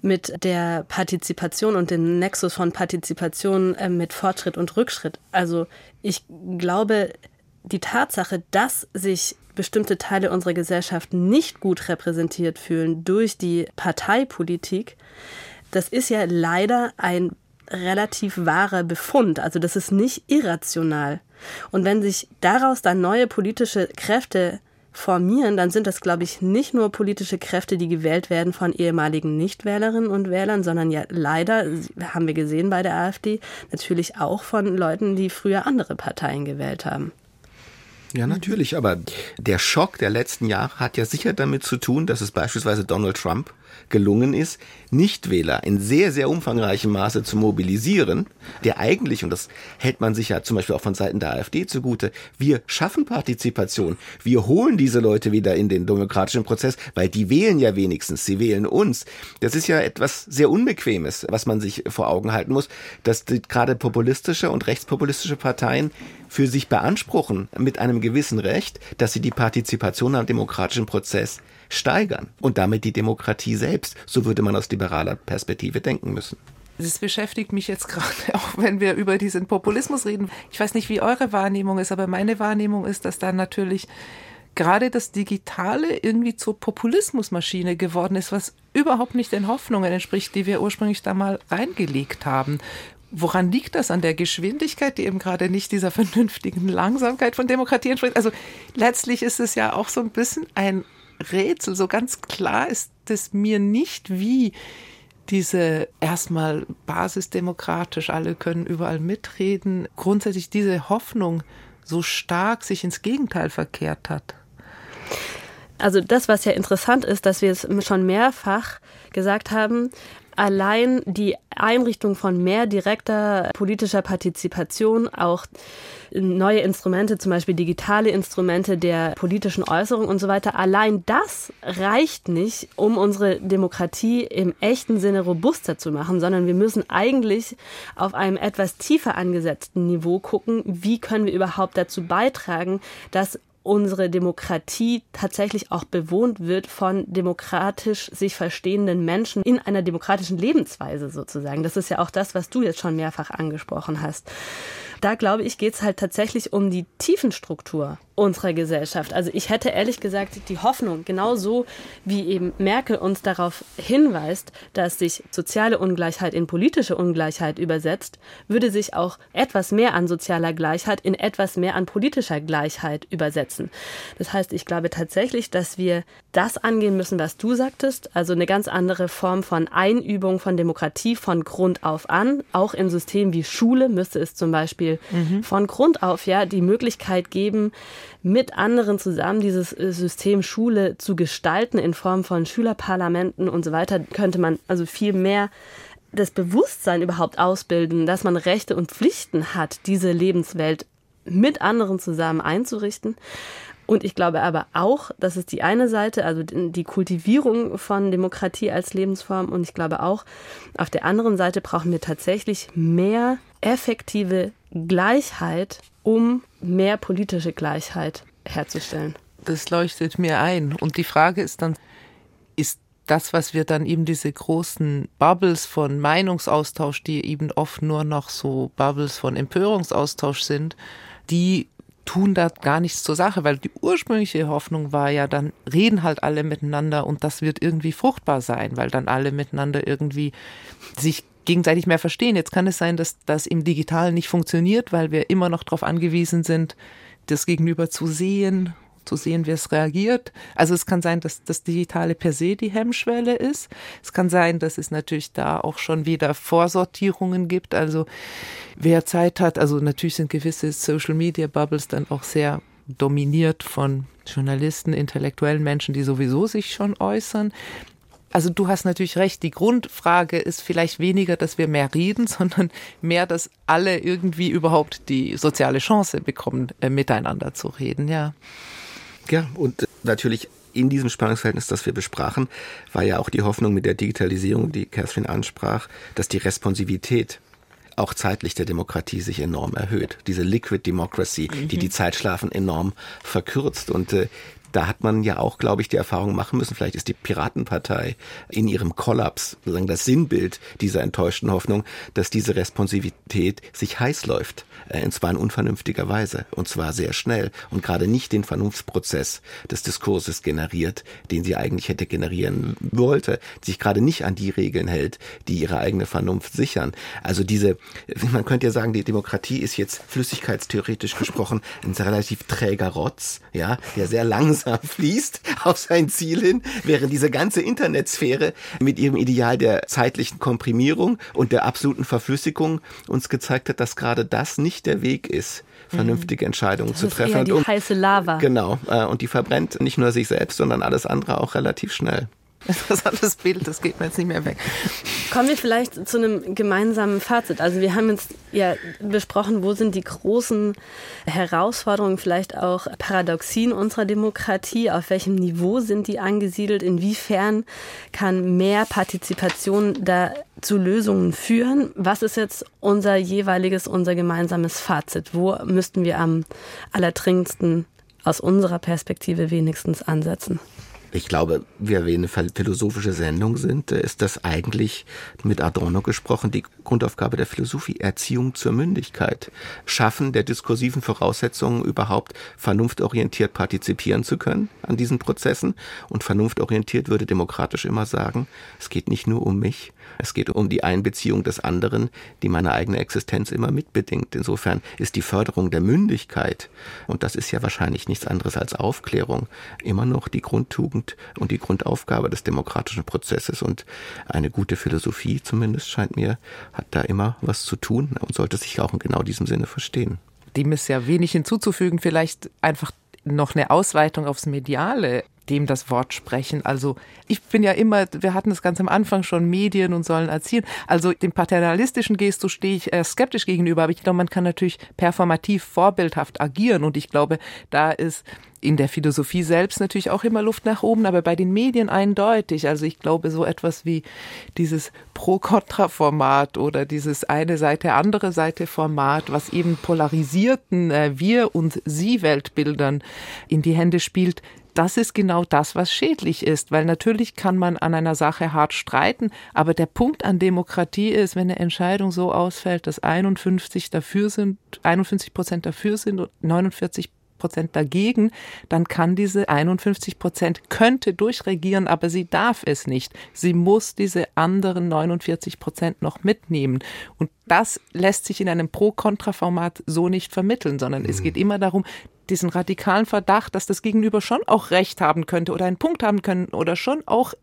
B: mit der Partizipation und dem Nexus von Partizipation ähm, mit Fortschritt und Rückschritt. Also ich glaube, die Tatsache, dass sich bestimmte Teile unserer Gesellschaft nicht gut repräsentiert fühlen durch die Parteipolitik, das ist ja leider ein relativ wahrer Befund. Also das ist nicht irrational. Und wenn sich daraus dann neue politische Kräfte formieren, dann sind das, glaube ich, nicht nur politische Kräfte, die gewählt werden von ehemaligen Nichtwählerinnen und Wählern, sondern ja leider, haben wir gesehen bei der AfD, natürlich auch von Leuten, die früher andere Parteien gewählt haben.
D: Ja, natürlich, aber der Schock der letzten Jahre hat ja sicher damit zu tun, dass es beispielsweise Donald Trump gelungen ist, Nichtwähler in sehr, sehr umfangreichem Maße zu mobilisieren, der eigentlich, und das hält man sich ja zum Beispiel auch von Seiten der AfD zugute, wir schaffen Partizipation, wir holen diese Leute wieder in den demokratischen Prozess, weil die wählen ja wenigstens, sie wählen uns. Das ist ja etwas sehr Unbequemes, was man sich vor Augen halten muss, dass gerade populistische und rechtspopulistische Parteien für sich beanspruchen mit einem gewissen Recht, dass sie die Partizipation am demokratischen Prozess steigern und damit die Demokratie selbst. So würde man aus liberaler Perspektive denken müssen.
C: Das beschäftigt mich jetzt gerade, auch wenn wir über diesen Populismus reden. Ich weiß nicht, wie eure Wahrnehmung ist, aber meine Wahrnehmung ist, dass da natürlich gerade das Digitale irgendwie zur Populismusmaschine geworden ist, was überhaupt nicht den Hoffnungen entspricht, die wir ursprünglich da mal reingelegt haben. Woran liegt das? An der Geschwindigkeit, die eben gerade nicht dieser vernünftigen Langsamkeit von Demokratie entspricht? Also letztlich ist es ja auch so ein bisschen ein Rätsel. So ganz klar ist es mir nicht, wie diese erstmal basisdemokratisch, alle können überall mitreden, grundsätzlich diese Hoffnung so stark sich ins Gegenteil verkehrt hat.
B: Also das, was ja interessant ist, dass wir es schon mehrfach gesagt haben, allein die Einrichtung von mehr direkter politischer Partizipation, auch neue Instrumente, zum Beispiel digitale Instrumente der politischen Äußerung und so weiter, allein das reicht nicht, um unsere Demokratie im echten Sinne robuster zu machen, sondern wir müssen eigentlich auf einem etwas tiefer angesetzten Niveau gucken, wie können wir überhaupt dazu beitragen, dass unsere Demokratie tatsächlich auch bewohnt wird von demokratisch sich verstehenden Menschen in einer demokratischen Lebensweise sozusagen. Das ist ja auch das, was du jetzt schon mehrfach angesprochen hast. Da glaube ich, geht es halt tatsächlich um die Tiefenstruktur unserer Gesellschaft. Also ich hätte ehrlich gesagt die Hoffnung, genauso wie eben Merkel uns darauf hinweist, dass sich soziale Ungleichheit in politische Ungleichheit übersetzt, würde sich auch etwas mehr an sozialer Gleichheit in etwas mehr an politischer Gleichheit übersetzen. Das heißt, ich glaube tatsächlich, dass wir das angehen müssen, was du sagtest, also eine ganz andere Form von Einübung von Demokratie von Grund auf an. Auch in Systemen wie Schule müsste es zum Beispiel mhm. von Grund auf ja die Möglichkeit geben, mit anderen zusammen dieses äh, System Schule zu gestalten in Form von Schülerparlamenten und so weiter, könnte man also viel mehr das Bewusstsein überhaupt ausbilden, dass man Rechte und Pflichten hat, diese Lebenswelt mit anderen zusammen einzurichten. Und ich glaube aber auch, das ist die eine Seite, also die Kultivierung von Demokratie als Lebensform. Und ich glaube auch, auf der anderen Seite brauchen wir tatsächlich mehr effektive Gleichheit, um mehr politische Gleichheit herzustellen.
C: Das leuchtet mir ein. Und die Frage ist dann, ist das, was wir dann eben diese großen Bubbles von Meinungsaustausch, die eben oft nur noch so Bubbles von Empörungsaustausch sind, die tun da gar nichts zur Sache, weil die ursprüngliche Hoffnung war ja, dann reden halt alle miteinander und das wird irgendwie fruchtbar sein, weil dann alle miteinander irgendwie sich gegenseitig mehr verstehen. Jetzt kann es sein, dass das im Digitalen nicht funktioniert, weil wir immer noch darauf angewiesen sind, das Gegenüber zu sehen, zu sehen, wie es reagiert. Also es kann sein, dass das Digitale per se die Hemmschwelle ist. Es kann sein, dass es natürlich da auch schon wieder Vorsortierungen gibt. Also wer Zeit hat, also natürlich sind gewisse Social Media Bubbles dann auch sehr dominiert von Journalisten, intellektuellen Menschen, die sowieso sich schon äußern. Also du hast natürlich recht, die Grundfrage ist vielleicht weniger, dass wir mehr reden, sondern mehr, dass alle irgendwie überhaupt die soziale Chance bekommen, äh, miteinander zu reden, ja.
D: Ja, und natürlich in diesem Spannungsverhältnis, das wir besprachen, war ja auch die Hoffnung mit der Digitalisierung, die Catherine ansprach, dass die Responsivität auch zeitlich der Demokratie sich enorm erhöht. Diese Liquid Democracy, mhm. die die Zeitschlafen enorm verkürzt. Und äh, da hat man ja auch, glaube ich, die Erfahrung machen müssen. Vielleicht ist die Piratenpartei in ihrem Kollaps sozusagen das Sinnbild dieser enttäuschten Hoffnung, dass diese Responsivität sich heiß läuft. Äh, und zwar in unvernünftiger Weise. Und zwar sehr schnell. Und gerade nicht den Vernunftsprozess des Diskurses generiert, den sie eigentlich hätte generieren wollte. Sich gerade nicht an die Regeln hält, die ihre eigene Vernunft sichern. Also diese, man könnte ja sagen, die Demokratie ist jetzt flüssigkeitstheoretisch gesprochen ein relativ träger Rotz, ja, der sehr langsam langsam fließt auf sein Ziel hin, während diese ganze Internetsphäre mit ihrem Ideal der zeitlichen Komprimierung und der absoluten Verflüssigung uns gezeigt hat, dass gerade das nicht der Weg ist vernünftige mhm. Entscheidungen
B: das
D: zu treffen. Eher
B: die und, heiße Lava.
D: Genau. Äh, und die verbrennt nicht nur sich selbst, sondern alles andere auch relativ schnell.
C: interessantes Bild, das geht mir jetzt nicht mehr weg.
B: Kommen wir vielleicht zu einem gemeinsamen Fazit. Also wir haben jetzt ja besprochen, wo sind die großen Herausforderungen, vielleicht auch Paradoxien unserer Demokratie, auf welchem Niveau sind die angesiedelt, inwiefern kann mehr Partizipation da zu Lösungen führen. Was ist jetzt unser jeweiliges, unser gemeinsames Fazit? Wo müssten wir am allerdringendsten aus unserer Perspektive wenigstens ansetzen?
D: Ich glaube, wir eine philosophische Sendung sind, äh, ist das eigentlich mit Adorno gesprochen die Grundaufgabe der Philosophie, Erziehung zur Mündigkeit, Schaffen der diskursiven Voraussetzungen überhaupt vernunftorientiert partizipieren zu können an diesen Prozessen. Und vernunftorientiert würde demokratisch immer sagen, es geht nicht nur um mich, es geht um die Einbeziehung des anderen, die meine eigene Existenz immer mitbedingt. Insofern ist die Förderung der Mündigkeit, und das ist ja wahrscheinlich nichts anderes als Aufklärung, immer noch die Grundtugend und die Grundaufgabe des demokratischen Prozesses. Und eine gute Philosophie zumindest scheint mir, hat da immer was zu tun und sollte sich auch in genau diesem Sinne verstehen.
C: Dem ist ja wenig hinzuzufügen, vielleicht einfach noch eine Ausweitung aufs Mediale dem das Wort sprechen. Also ich bin ja immer, wir hatten es ganz am Anfang schon, Medien und sollen erziehen. Also dem paternalistischen Gestus stehe ich äh, skeptisch gegenüber, aber ich glaube, man kann natürlich performativ vorbildhaft agieren und ich glaube, da ist in der Philosophie selbst natürlich auch immer Luft nach oben, aber bei den Medien eindeutig. Also ich glaube, so etwas wie dieses Pro-Kontra-Format oder dieses eine Seite, andere Seite Format, was eben polarisierten äh, Wir- und Sie-Weltbildern in die Hände spielt, das ist genau das, was schädlich ist, weil natürlich kann man an einer Sache hart streiten, aber der Punkt an Demokratie ist, wenn eine Entscheidung so ausfällt, dass 51 dafür sind, 51 Prozent dafür sind und 49 Prozent dagegen, dann kann diese 51 Prozent könnte durchregieren, aber sie darf es nicht. Sie muss diese anderen 49 Prozent noch mitnehmen. Und das lässt sich in einem Pro-Kontra-Format so nicht vermitteln, sondern mhm. es geht immer darum, diesen radikalen Verdacht, dass das Gegenüber schon auch Recht haben könnte oder einen Punkt haben können oder schon auch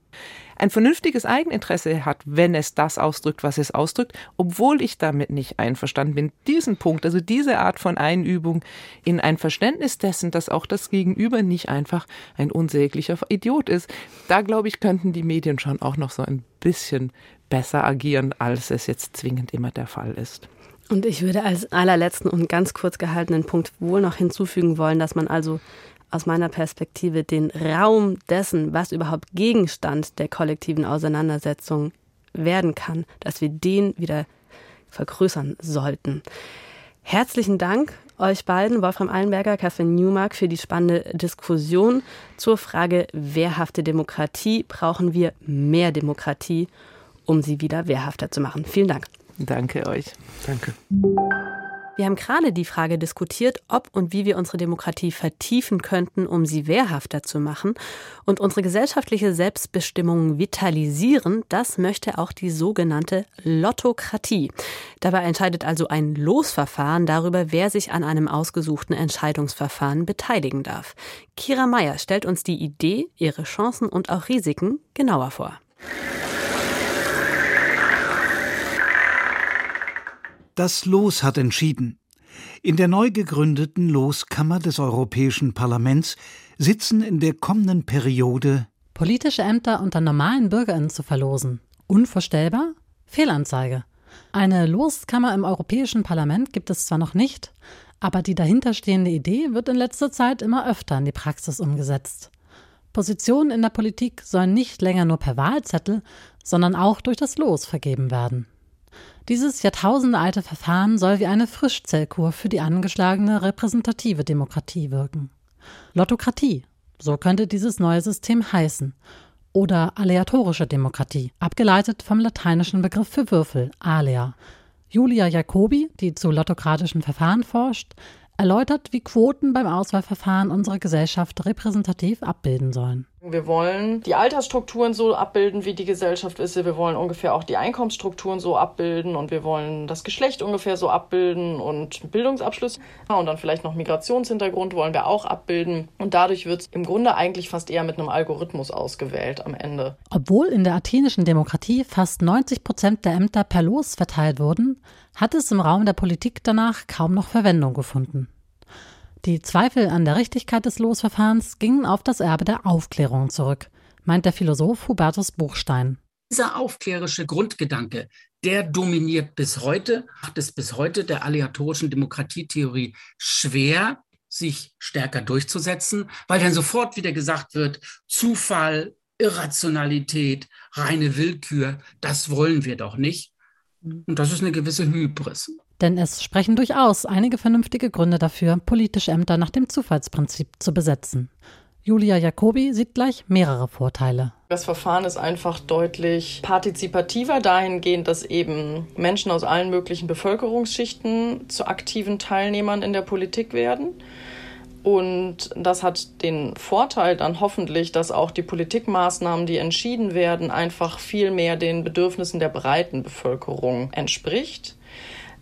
C: ein vernünftiges Eigeninteresse hat, wenn es das ausdrückt, was es ausdrückt, obwohl ich damit nicht einverstanden bin. Diesen Punkt, also diese Art von Einübung in ein Verständnis dessen, dass auch das Gegenüber nicht einfach ein unsäglicher Idiot ist, da glaube ich, könnten die Medien schon auch noch so ein bisschen besser agieren, als es jetzt zwingend immer der Fall ist.
B: Und ich würde als allerletzten und ganz kurz gehaltenen Punkt wohl noch hinzufügen wollen, dass man also aus meiner Perspektive den Raum dessen, was überhaupt Gegenstand der kollektiven Auseinandersetzung werden kann, dass wir den wieder vergrößern sollten. Herzlichen Dank euch beiden, Wolfram Eilenberger, Catherine Newmark, für die spannende Diskussion zur Frage wehrhafte Demokratie. Brauchen wir mehr Demokratie, um sie wieder wehrhafter zu machen? Vielen Dank.
C: Danke euch.
D: Danke.
B: Wir haben gerade die Frage diskutiert, ob und wie wir unsere Demokratie vertiefen könnten, um sie wehrhafter zu machen und unsere gesellschaftliche Selbstbestimmung vitalisieren. Das möchte auch die sogenannte Lottokratie. Dabei entscheidet also ein Losverfahren darüber, wer sich an einem ausgesuchten Entscheidungsverfahren beteiligen darf. Kira Meyer stellt uns die Idee, ihre Chancen und auch Risiken genauer vor.
E: Das Los hat entschieden. In der neu gegründeten Loskammer des Europäischen Parlaments sitzen in der kommenden Periode
F: politische Ämter unter normalen Bürgerinnen zu verlosen. Unvorstellbar? Fehlanzeige. Eine Loskammer im Europäischen Parlament gibt es zwar noch nicht, aber die dahinterstehende Idee wird in letzter Zeit immer öfter in die Praxis umgesetzt. Positionen in der Politik sollen nicht länger nur per Wahlzettel, sondern auch durch das Los vergeben werden. Dieses jahrtausendealte Verfahren soll wie eine Frischzellkur für die angeschlagene repräsentative Demokratie wirken. Lottokratie, so könnte dieses neue System heißen. Oder aleatorische Demokratie, abgeleitet vom lateinischen Begriff für Würfel, alea. Julia Jacobi, die zu lottokratischen Verfahren forscht, erläutert, wie Quoten beim Auswahlverfahren unsere Gesellschaft repräsentativ abbilden sollen.
G: Wir wollen die Altersstrukturen so abbilden, wie die Gesellschaft ist. Wir wollen ungefähr auch die Einkommensstrukturen so abbilden und wir wollen das Geschlecht ungefähr so abbilden und Bildungsabschluss und dann vielleicht noch Migrationshintergrund wollen wir auch abbilden. Und dadurch wird es im Grunde eigentlich fast eher mit einem Algorithmus ausgewählt am Ende.
F: Obwohl in der athenischen Demokratie fast 90 Prozent der Ämter per Los verteilt wurden, hat es im Raum der Politik danach kaum noch Verwendung gefunden. Die Zweifel an der Richtigkeit des Losverfahrens gingen auf das Erbe der Aufklärung zurück, meint der Philosoph Hubertus Buchstein.
H: Dieser aufklärische Grundgedanke, der dominiert bis heute, macht es bis heute der aleatorischen Demokratietheorie schwer, sich stärker durchzusetzen, weil dann sofort wieder gesagt wird, Zufall, Irrationalität, reine Willkür, das wollen wir doch nicht. Und das ist eine gewisse Hybris.
F: Denn es sprechen durchaus einige vernünftige Gründe dafür, politische Ämter nach dem Zufallsprinzip zu besetzen. Julia Jacobi sieht gleich mehrere Vorteile.
G: Das Verfahren ist einfach deutlich partizipativer dahingehend, dass eben Menschen aus allen möglichen Bevölkerungsschichten zu aktiven Teilnehmern in der Politik werden. Und das hat den Vorteil dann hoffentlich, dass auch die Politikmaßnahmen, die entschieden werden, einfach viel mehr den Bedürfnissen der breiten Bevölkerung entspricht.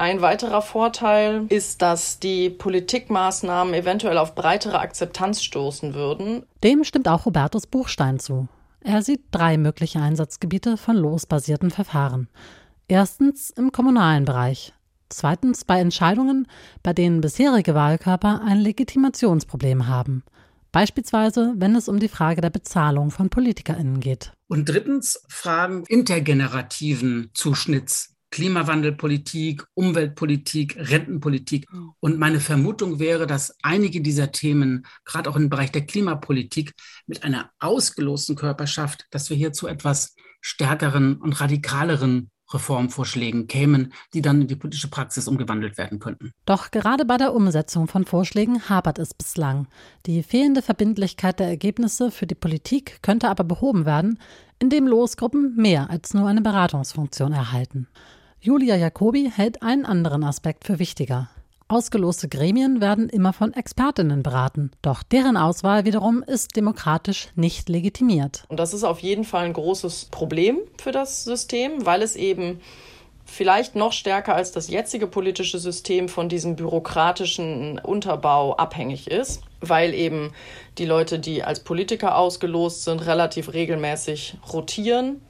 G: Ein weiterer Vorteil ist, dass die Politikmaßnahmen eventuell auf breitere Akzeptanz stoßen würden.
F: Dem stimmt auch Hubertus Buchstein zu. Er sieht drei mögliche Einsatzgebiete von losbasierten Verfahren. Erstens im kommunalen Bereich. Zweitens bei Entscheidungen, bei denen bisherige Wahlkörper ein Legitimationsproblem haben. Beispielsweise, wenn es um die Frage der Bezahlung von PolitikerInnen geht.
H: Und drittens Fragen intergenerativen Zuschnitts Klimawandelpolitik, Umweltpolitik, Rentenpolitik. Und meine Vermutung wäre, dass einige dieser Themen, gerade auch im Bereich der Klimapolitik, mit einer ausgelosten Körperschaft, dass wir hier zu etwas stärkeren und radikaleren Reformvorschlägen kämen, die dann in die politische Praxis umgewandelt werden könnten.
F: Doch gerade bei der Umsetzung von Vorschlägen hapert es bislang. Die fehlende Verbindlichkeit der Ergebnisse für die Politik könnte aber behoben werden, indem Losgruppen mehr als nur eine Beratungsfunktion erhalten. Julia Jacobi hält einen anderen Aspekt für wichtiger. Ausgeloste Gremien werden immer von Expertinnen beraten, doch deren Auswahl wiederum ist demokratisch nicht legitimiert.
G: Und das ist auf jeden Fall ein großes Problem für das System, weil es eben vielleicht noch stärker als das jetzige politische System von diesem bürokratischen Unterbau abhängig ist, weil eben die Leute, die als Politiker ausgelost sind, relativ regelmäßig rotieren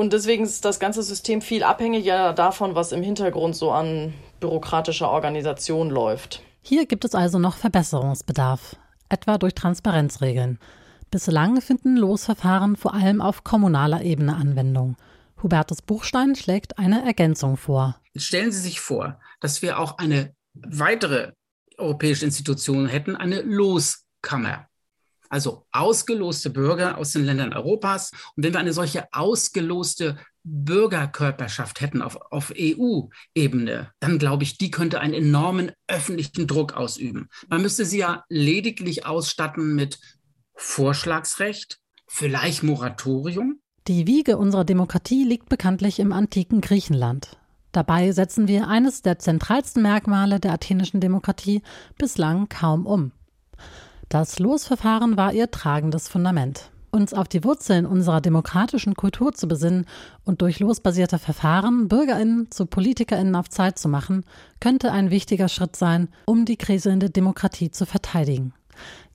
G: und deswegen ist das ganze System viel abhängiger davon, was im Hintergrund so an bürokratischer Organisation läuft.
F: Hier gibt es also noch Verbesserungsbedarf, etwa durch Transparenzregeln. Bislang finden Losverfahren vor allem auf kommunaler Ebene Anwendung. Hubertus Buchstein schlägt eine Ergänzung vor.
H: Stellen Sie sich vor, dass wir auch eine weitere europäische Institution hätten, eine Loskammer also ausgeloste Bürger aus den Ländern Europas. Und wenn wir eine solche ausgeloste Bürgerkörperschaft hätten auf, auf EU-Ebene, dann glaube ich, die könnte einen enormen öffentlichen Druck ausüben. Man müsste sie ja lediglich ausstatten mit Vorschlagsrecht, vielleicht Moratorium.
F: Die Wiege unserer Demokratie liegt bekanntlich im antiken Griechenland. Dabei setzen wir eines der zentralsten Merkmale der athenischen Demokratie bislang kaum um. Das Losverfahren war ihr tragendes Fundament. Uns auf die Wurzeln unserer demokratischen Kultur zu besinnen und durch losbasierte Verfahren Bürgerinnen zu Politikerinnen auf Zeit zu machen, könnte ein wichtiger Schritt sein, um die kriselnde Demokratie zu verteidigen.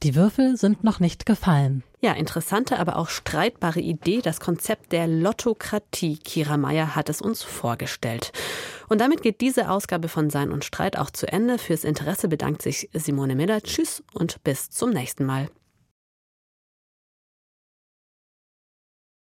F: Die Würfel sind noch nicht gefallen.
B: Ja, interessante, aber auch streitbare Idee, das Konzept der Lottokratie. Kira Meyer hat es uns vorgestellt. Und damit geht diese Ausgabe von Sein und Streit auch zu Ende. Fürs Interesse bedankt sich Simone Miller. Tschüss und bis zum nächsten Mal.